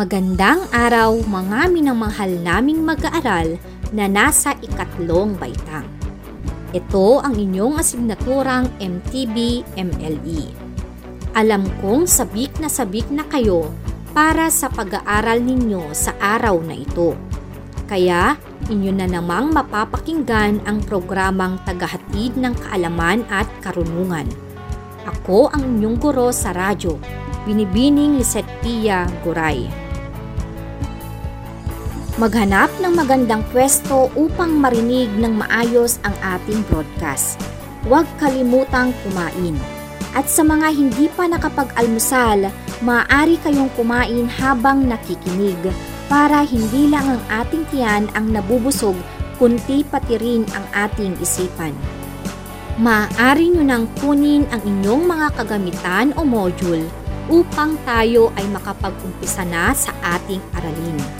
Magandang araw mga minamahal naming mag-aaral na nasa ikatlong baitang. Ito ang inyong asignaturang MTB MLE. Alam kong sabik na sabik na kayo para sa pag-aaral ninyo sa araw na ito. Kaya, inyo na namang mapapakinggan ang programang tagahatid ng kaalaman at karunungan. Ako ang inyong guro sa radyo, Binibining Lisette Pia Guray. Maghanap ng magandang pwesto upang marinig ng maayos ang ating broadcast. Huwag kalimutang kumain. At sa mga hindi pa nakapag-almusal, maaari kayong kumain habang nakikinig para hindi lang ang ating tiyan ang nabubusog kundi pati rin ang ating isipan. Maaari nyo nang kunin ang inyong mga kagamitan o module upang tayo ay makapag-umpisa na sa ating aralin.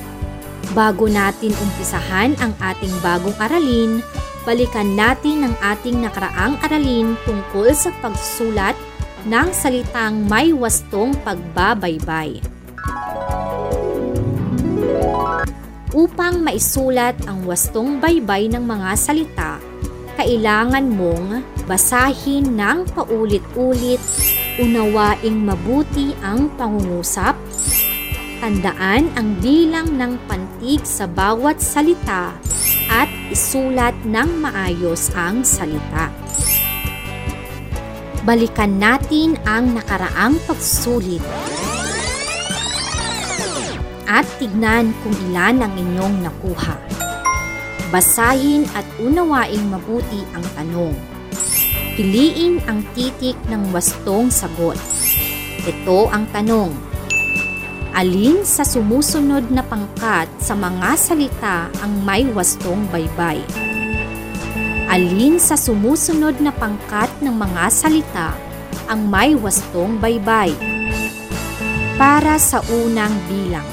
Bago natin umpisahan ang ating bagong aralin, balikan natin ang ating nakaraang aralin tungkol sa pagsusulat ng salitang may wastong pagbabaybay. Upang maisulat ang wastong baybay ng mga salita, kailangan mong basahin ng paulit-ulit, unawaing mabuti ang pangungusap, tandaan ang bilang ng pantig sa bawat salita at isulat ng maayos ang salita. Balikan natin ang nakaraang pagsulit at tignan kung ilan ang inyong nakuha. Basahin at unawaing mabuti ang tanong. Piliin ang titik ng wastong sagot. Ito ang tanong. Alin sa sumusunod na pangkat sa mga salita ang may wastong baybay? Alin sa sumusunod na pangkat ng mga salita ang may wastong baybay? Para sa unang bilang.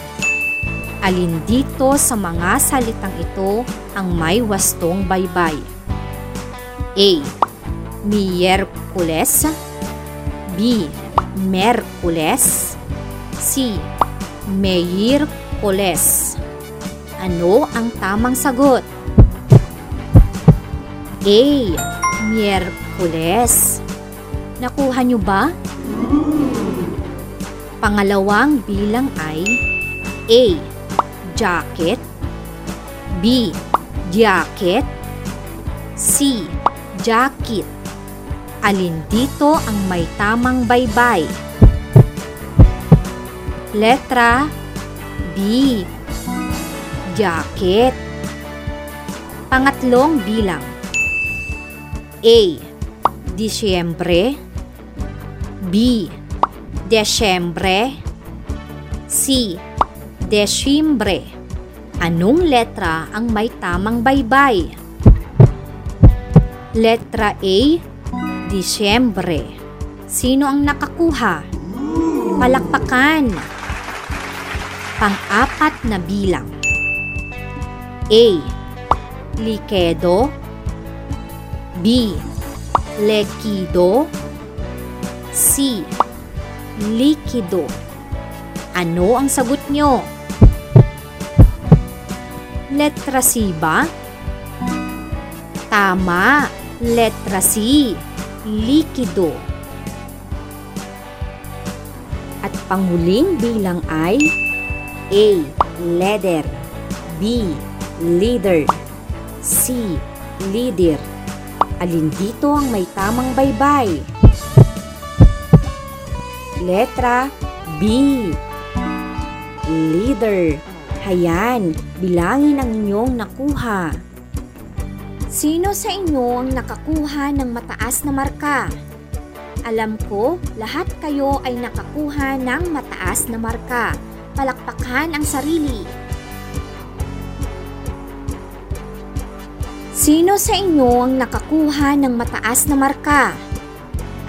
Alin dito sa mga salitang ito ang may wastong baybay? A. Miyerkules B. Merkules C. Meyerkules Ano ang tamang sagot? A. Miyerkules Nakuha nyo ba? Pangalawang bilang ay A. Jacket B. Jacket C. Jacket Alin dito ang may tamang baybay? Letra B. Jacket Pangatlong bilang A. Disyembre B. Desyembre C. Desyembre Anong letra ang may tamang baybay? Letra A. Disyembre Sino ang nakakuha? Palakpakan Pang-apat na bilang A. Likedo B. Lekido C. Likido Ano ang sagot nyo? Letra C ba? Tama! Letra C. Likido At panghuling bilang ay A. Leather B. Leader C. Leader Alin dito ang may tamang baybay? Letra B. Leader. Hayan, bilangin ang inyong nakuha. Sino sa inyo ang nakakuha ng mataas na marka? Alam ko, lahat kayo ay nakakuha ng mataas na marka. Palakpakan ang sarili. Sino sa inyo ang nakakuha ng mataas na marka?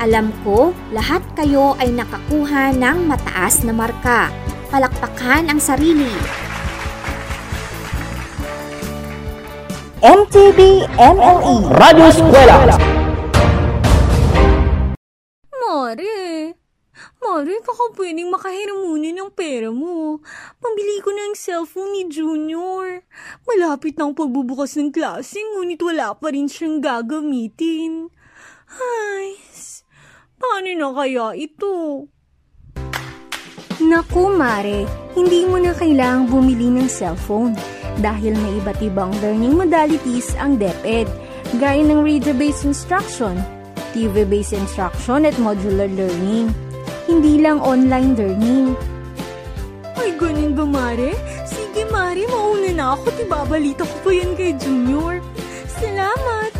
Alam ko, lahat kayo ay nakakuha ng mataas na marka. Palakpakan ang sarili. MTV MLE Radyo Eskwela. Mare, baka pwedeng makahiram muna ng pera mo. Pambili ko ng cellphone ni Junior. Malapit na ang pagbubukas ng klase, ngunit wala pa rin siyang gagamitin. Ay, paano na kaya ito? Naku, Mare, hindi mo na kailangang bumili ng cellphone dahil may iba't ibang learning modalities ang DepEd, gaya ng reader-based instruction, TV-based instruction at modular learning. Hindi lang online learning. Ay, ganun ba, Mare? Sige, Mare, mauna na ako. Tibabalita ko pa yan kay Junior. Salamat!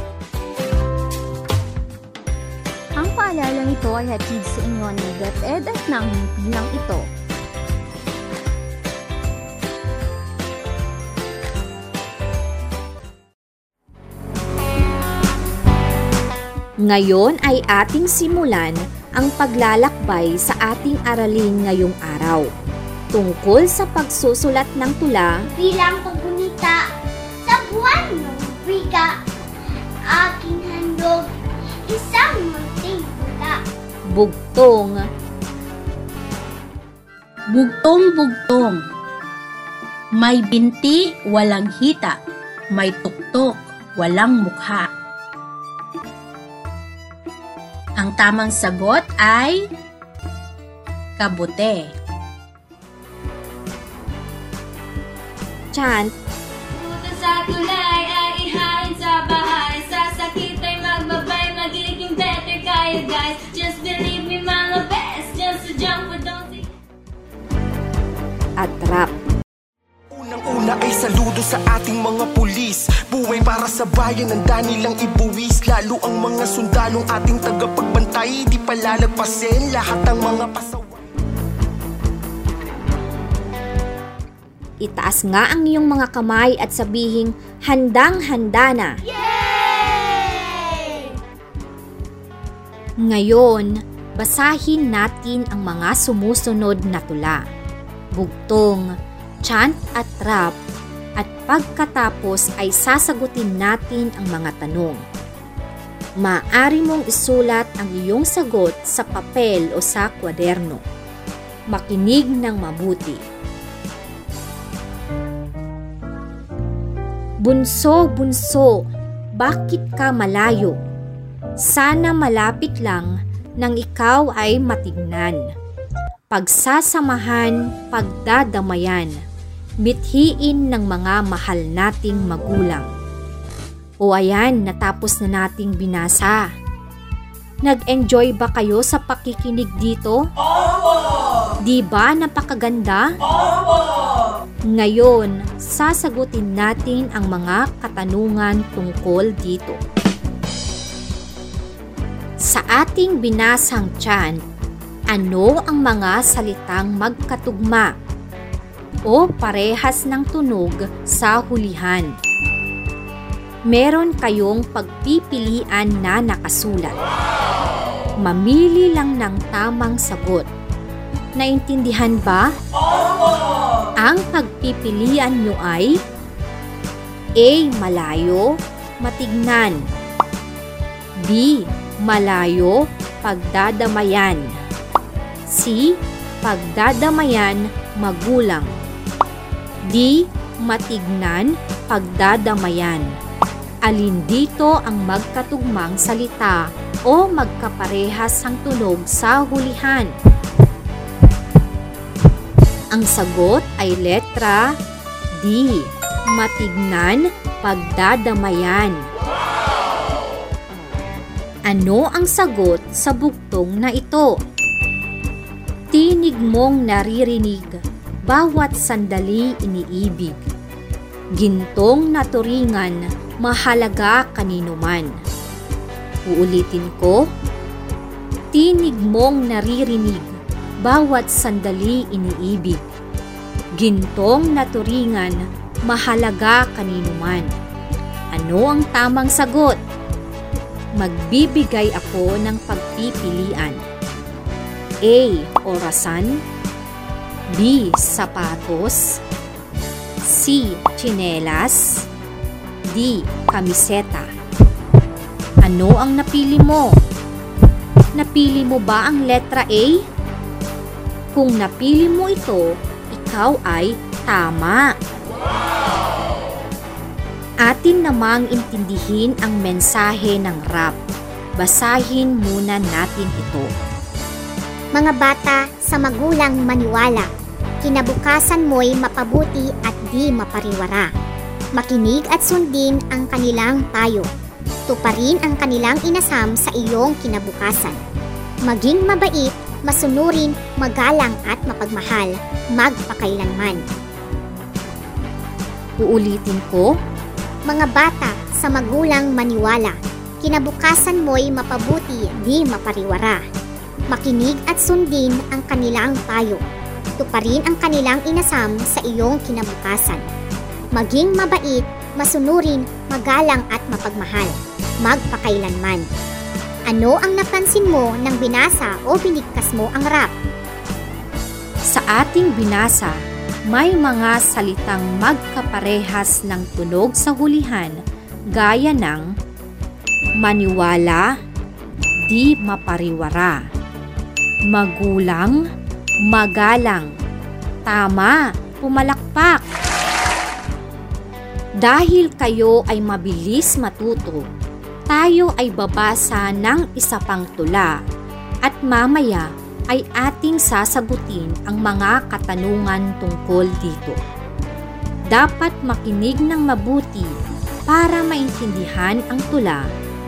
Ang paalalang ito ay hatid sa inyo ng DepEd at ng lang ito. Ngayon ay ating simulan ang paglalakbay sa ating aralin ngayong araw. Tungkol sa pagsusulat ng tula, bilang pagunita sa buwan ng biga. Aking handog, isang munting bula. bugtong, Bugtong-bugtong. May binti, walang hita. May tuktok, walang mukha. Ang tamang sagot ay kabute. chant, Puto sa tulay ay ihain sa bahay. Sasakit ay magbabay, magiging better kayo guys. Just believe me mga best, just a jump but don't think at Unang-una ay saludo sa ating mga pulis Buhay para sa bayan, handa nilang ibuwis Lalo ang mga sundalong ating tagapagbantay Di palalagpasin lahat ng mga pasaway Itaas nga ang iyong mga kamay at sabihing handang-handa na. Ngayon, basahin natin ang mga sumusunod na tula. Bugtong, chant at rap at pagkatapos ay sasagutin natin ang mga tanong. Maaari mong isulat ang iyong sagot sa papel o sa kwaderno. Makinig ng mabuti. Bunso, bunso, bakit ka malayo? Sana malapit lang nang ikaw ay matignan. Pagsasamahan, pagdadamayan, mithiin ng mga mahal nating magulang. O ayan, natapos na nating binasa. Nag-enjoy ba kayo sa pakikinig dito? Di ba napakaganda? Ngayon, sasagutin natin ang mga katanungan tungkol dito. Sa ating binasang tiyan, ano ang mga salitang magkatugma o parehas ng tunog sa hulihan? Meron kayong pagpipilian na nakasulat. Mamili lang ng tamang sagot. Naintindihan ba? Ang pagpipilian nyo ay A. Malayo, matignan B. Malayo, pagdadamayan C. Pagdadamayan, magulang D. Matignan, pagdadamayan Alin dito ang magkatugmang salita o magkaparehas ang tunog sa hulihan? Ang sagot ay letra D. Matignan, pagdadamayan. Ano ang sagot sa bugtong na ito? Tinig mong naririnig, bawat sandali iniibig. Gintong naturingan, mahalaga kanino man. Uulitin ko, Tinig mong naririnig, bawat sandali iniibig. Gintong naturingan, mahalaga kanino man. Ano ang tamang sagot? Magbibigay ako ng pagpipilian. A. Orasan B. Sapatos C. Chinelas D. Kamiseta Ano ang napili mo? Napili mo ba ang letra A? Kung napili mo ito, ikaw ay tama. Atin namang intindihin ang mensahe ng rap. Basahin muna natin ito. Mga bata, sa magulang maniwala. Kinabukasan mo'y mapabuti at di mapariwara. Makinig at sundin ang kanilang payo. Tuparin ang kanilang inasam sa iyong kinabukasan. Maging mabait, masunurin, magalang at mapagmahal, magpakailanman. Uulitin ko, Mga bata, sa magulang maniwala. Kinabukasan mo'y mapabuti, di mapariwara. Makinig at sundin ang kanilang payo. Tuparin ang kanilang inasam sa iyong kinabukasan. Maging mabait, masunurin, magalang at mapagmahal. Magpakailanman. Ano ang napansin mo nang binasa o binigkas mo ang rap? sa ating binasa, may mga salitang magkaparehas ng tunog sa hulihan gaya ng maniwala, di mapariwara, magulang, magalang, tama, pumalakpak. Dahil kayo ay mabilis matuto, tayo ay babasa ng isa pang tula at mamaya ay ating sasagutin ang mga katanungan tungkol dito. Dapat makinig ng mabuti para maintindihan ang tula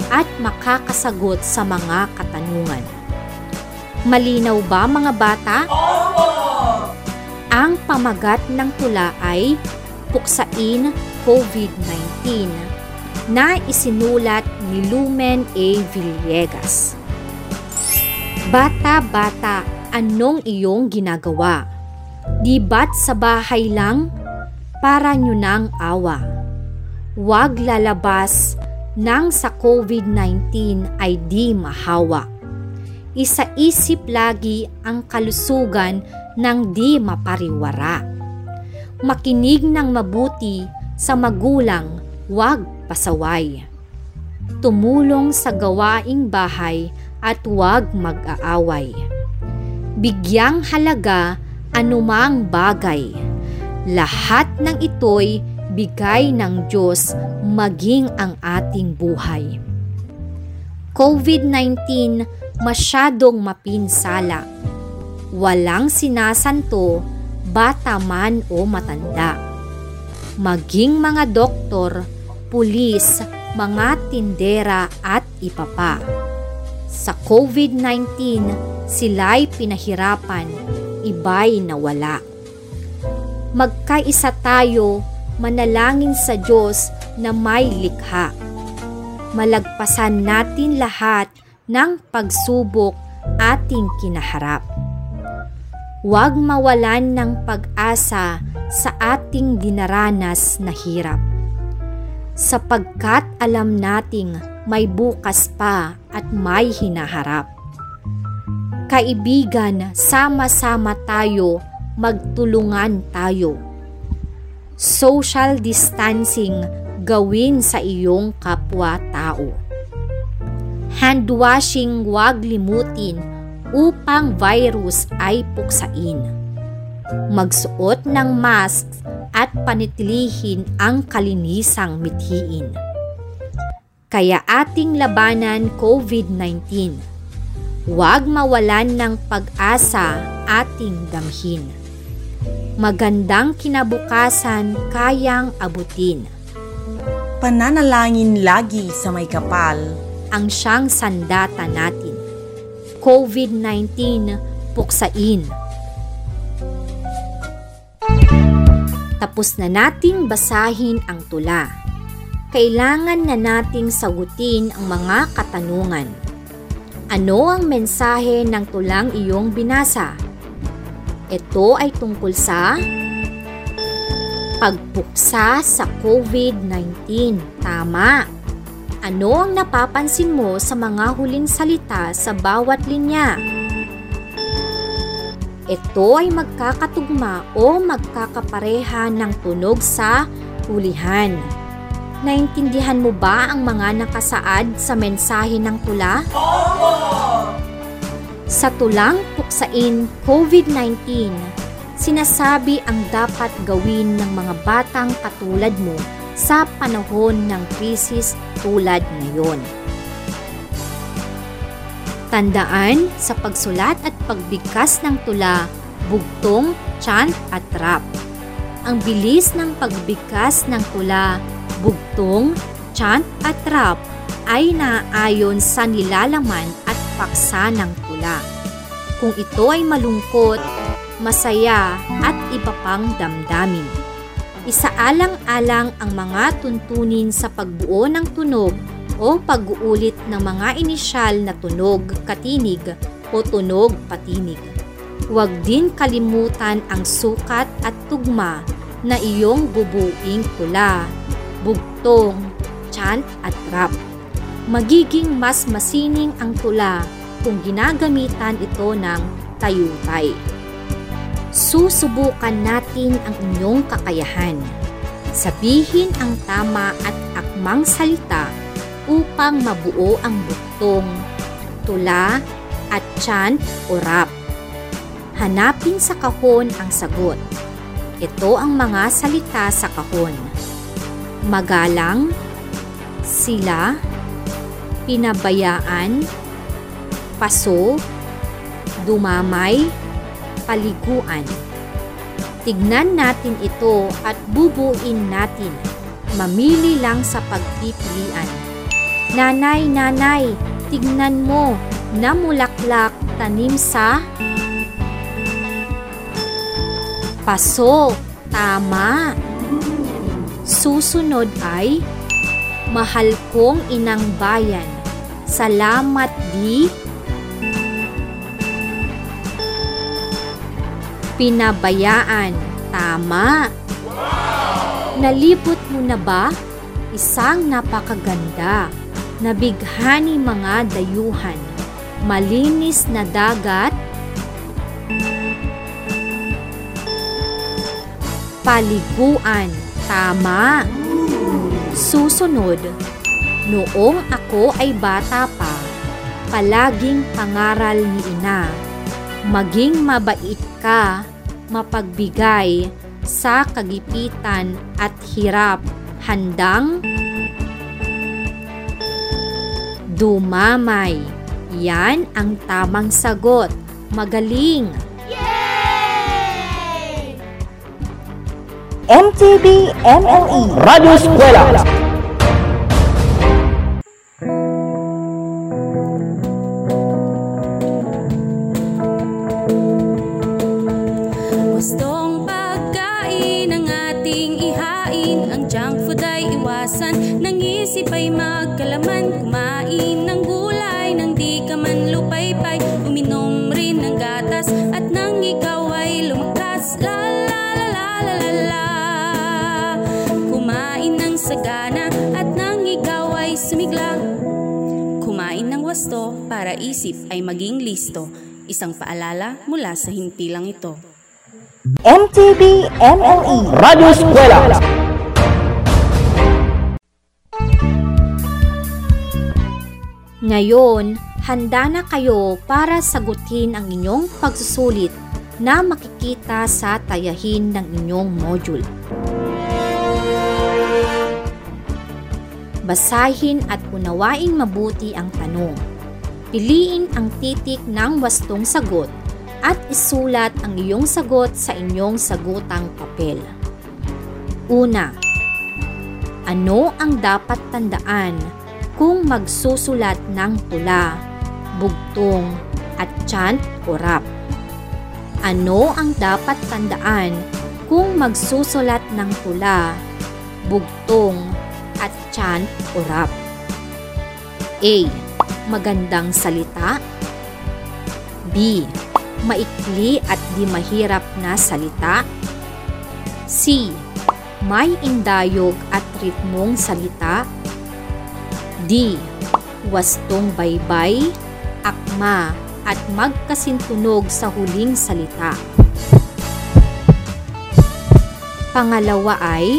at makakasagot sa mga katanungan. Malinaw ba mga bata? Ang pamagat ng tula ay Puksain COVID-19 na isinulat ni Lumen A. Villegas. Bata-bata, anong iyong ginagawa? Di ba't sa bahay lang? Para nyo nang awa. Huwag lalabas nang sa COVID-19 ay di mahawa. Isa-isip lagi ang kalusugan ng di mapariwara. Makinig ng mabuti sa magulang, huwag pasaway. Tumulong sa gawaing bahay at huwag mag-aaway. Bigyang halaga anumang bagay. Lahat ng ito'y bigay ng Diyos maging ang ating buhay. COVID-19 masyadong mapinsala. Walang sinasanto, bata man o matanda. Maging mga doktor, pulis, mga tindera at iba pa. Sa COVID-19, sila'y pinahirapan, iba'y nawala. Magkaisa tayo, manalangin sa Diyos na may likha. Malagpasan natin lahat ng pagsubok ating kinaharap. Huwag mawalan ng pag-asa sa ating dinaranas na hirap. Sapagkat alam nating may bukas pa at may hinaharap. Kaibigan, sama-sama tayo, magtulungan tayo. Social distancing gawin sa iyong kapwa-tao. Hand washing huwag limutin upang virus ay puksain. Magsuot ng mask at panitilihin ang kalinisang mithiin. Kaya ating labanan COVID-19. Huwag mawalan ng pag-asa ating damhin. Magandang kinabukasan kayang abutin. Pananalangin lagi sa may kapal. Ang siyang sandata natin. COVID-19 puksain. Tapos na nating basahin ang tula. Kailangan na nating sagutin ang mga katanungan. Ano ang mensahe ng tulang iyong binasa? Ito ay tungkol sa pagpuksa sa COVID-19. Tama. Ano ang napapansin mo sa mga huling salita sa bawat linya? Ito ay magkakatugma o magkakapareha ng tunog sa hulihan. Naintindihan mo ba ang mga nakasaad sa mensahe ng tula? Sa tulang puksain COVID-19, sinasabi ang dapat gawin ng mga batang katulad mo sa panahon ng krisis tulad ngayon. Tandaan sa pagsulat at pagbigkas ng tula, bugtong, chant at rap. Ang bilis ng pagbigkas ng tula, bugtong, chant at rap ay naaayon sa nilalaman at paksa ng tula. Kung ito ay malungkot, masaya at iba pang damdamin. Isaalang-alang ang mga tuntunin sa pagbuo ng tunog o pag-uulit ng mga inisyal na tunog katinig o tunog patinig. Huwag din kalimutan ang sukat at tugma na iyong bubuing tula, bugtong, chant at rap. Magiging mas masining ang tula kung ginagamitan ito ng tayutay. Susubukan natin ang inyong kakayahan. Sabihin ang tama at akmang salita upang mabuo ang bugtong, tula, at chant o rap. Hanapin sa kahon ang sagot. Ito ang mga salita sa kahon. Magalang, sila, pinabayaan, paso, dumamay, paliguan. Tignan natin ito at bubuin natin. Mamili lang sa pagpipilian. Nanay, nanay, tignan mo, namulaklak tanim sa paso. Tama. Susunod ay mahal kong inang bayan. Salamat di pinabayaan. Tama. Nalibot mo na ba? Isang napakaganda. Nabighani mga dayuhan. Malinis na dagat. Paliguan. Tama. Susunod. Noong ako ay bata pa, palaging pangaral ni ina maging mabait ka, mapagbigay sa kagipitan at hirap, handang dumamay. Yan ang tamang sagot. Magaling! MTV MLE Radyo Eskwela. Isip ay maging listo Isang paalala mula sa himpilang ito MTV MLE Radyo Eskwela. Ngayon, handa na kayo para sagutin ang inyong pagsusulit na makikita sa tayahin ng inyong module. Basahin at unawain mabuti ang tanong. Piliin ang titik ng wastong sagot at isulat ang iyong sagot sa inyong sagutang papel. Una, ano ang dapat tandaan kung magsusulat ng tula, bugtong, at chant o rap? Ano ang dapat tandaan kung magsusulat ng tula, bugtong, at chant o rap? A. magandang salita? B. Maikli at di mahirap na salita? C. May indayog at ritmong salita? D. Wastong baybay, akma at magkasintunog sa huling salita. Pangalawa ay,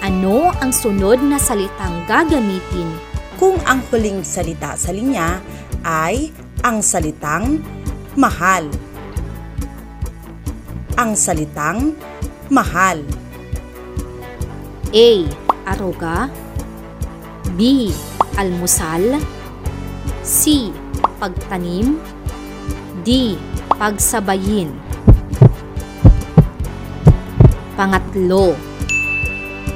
ano ang sunod na salitang gagamitin kung ang huling salita sa linya ay ang salitang mahal. Ang salitang mahal. A. Aruga B. Almusal C. Pagtanim D. Pagsabayin Pangatlo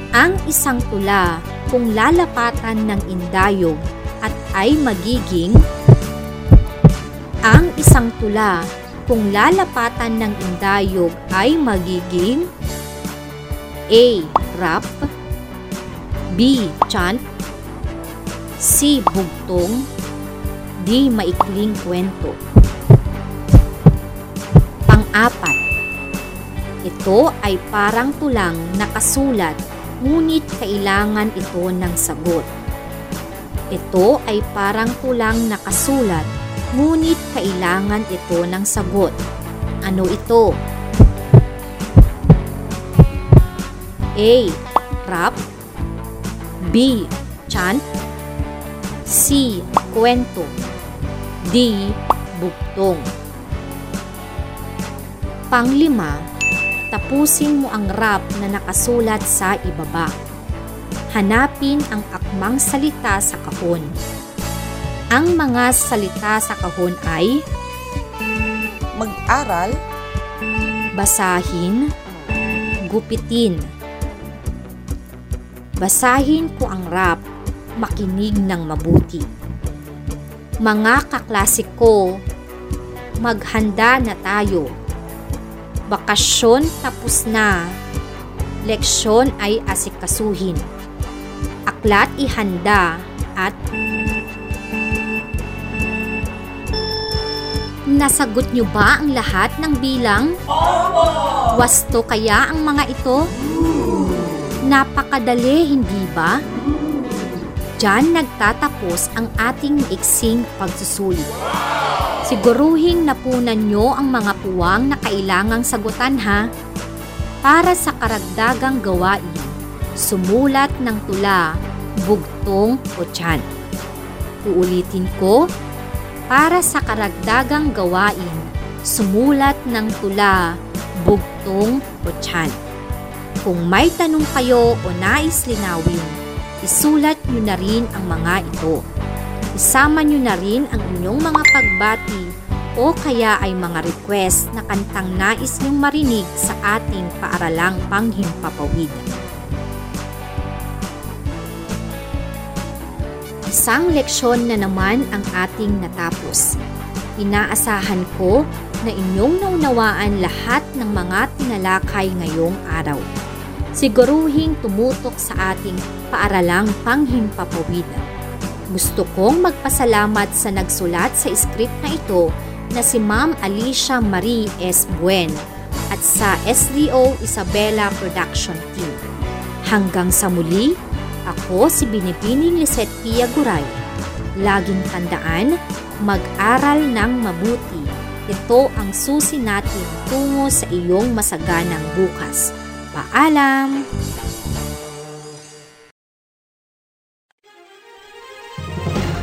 Ang isang tula kung lalapatan ng indayog at ay magiging Ang isang tula kung lalapatan ng indayog ay magiging A. Rap B. Chant C. Bugtong D. Maikling kwento Pang-apat Ito ay parang tulang nakasulat ngunit kailangan ito ng sagot. Ito ay parang tulang nakasulat ngunit kailangan ito ng sagot. Ano ito? A. Rap B. Chant C. Kwento D. Bugtong Panglima, tapusin mo ang rap na nakasulat sa ibaba. Hanapin ang akmang salita sa kahon. Ang mga salita sa kahon ay Mag-aral, basahin, gupitin. Basahin ko ang rap, makinig ng mabuti. Mga kaklasik ko, maghanda na tayo. Bakasyon tapos na. Leksyon ay asikasuhin. Aklat ihanda at Nasagot niyo ba ang lahat ng bilang? Opo! Wasto kaya ang mga ito? Napakadali, hindi ba? Diyan nagtatapos ang ating iksing pagsusulit. Siguruhing napunan nyo ang mga puwang na kailangang sagutan ha. Para sa karagdagang gawain, sumulat ng tula, bugtong o tiyan. Uulitin ko, para sa karagdagang gawain, sumulat ng tula, bugtong o tiyan. Kung may tanong kayo o nais linawin, isulat nyo na rin ang mga ito. Isama nyo na rin ang inyong mga pagbati o kaya ay mga request na kantang nais nyong marinig sa ating paaralang panghimpapawid. Isang leksyon na naman ang ating natapos. Inaasahan ko na inyong naunawaan lahat ng mga tinalakay ngayong araw. Siguruhing tumutok sa ating paaralang panghimpapawid. Gusto kong magpasalamat sa nagsulat sa script na ito na si Ma'am Alicia Marie S. Buen at sa SDO Isabela Production Team. Hanggang sa muli, ako si Binibining Lisette Pia Guray. Laging tandaan, mag-aral ng mabuti. Ito ang susi natin tungo sa iyong masaganang bukas. Paalam!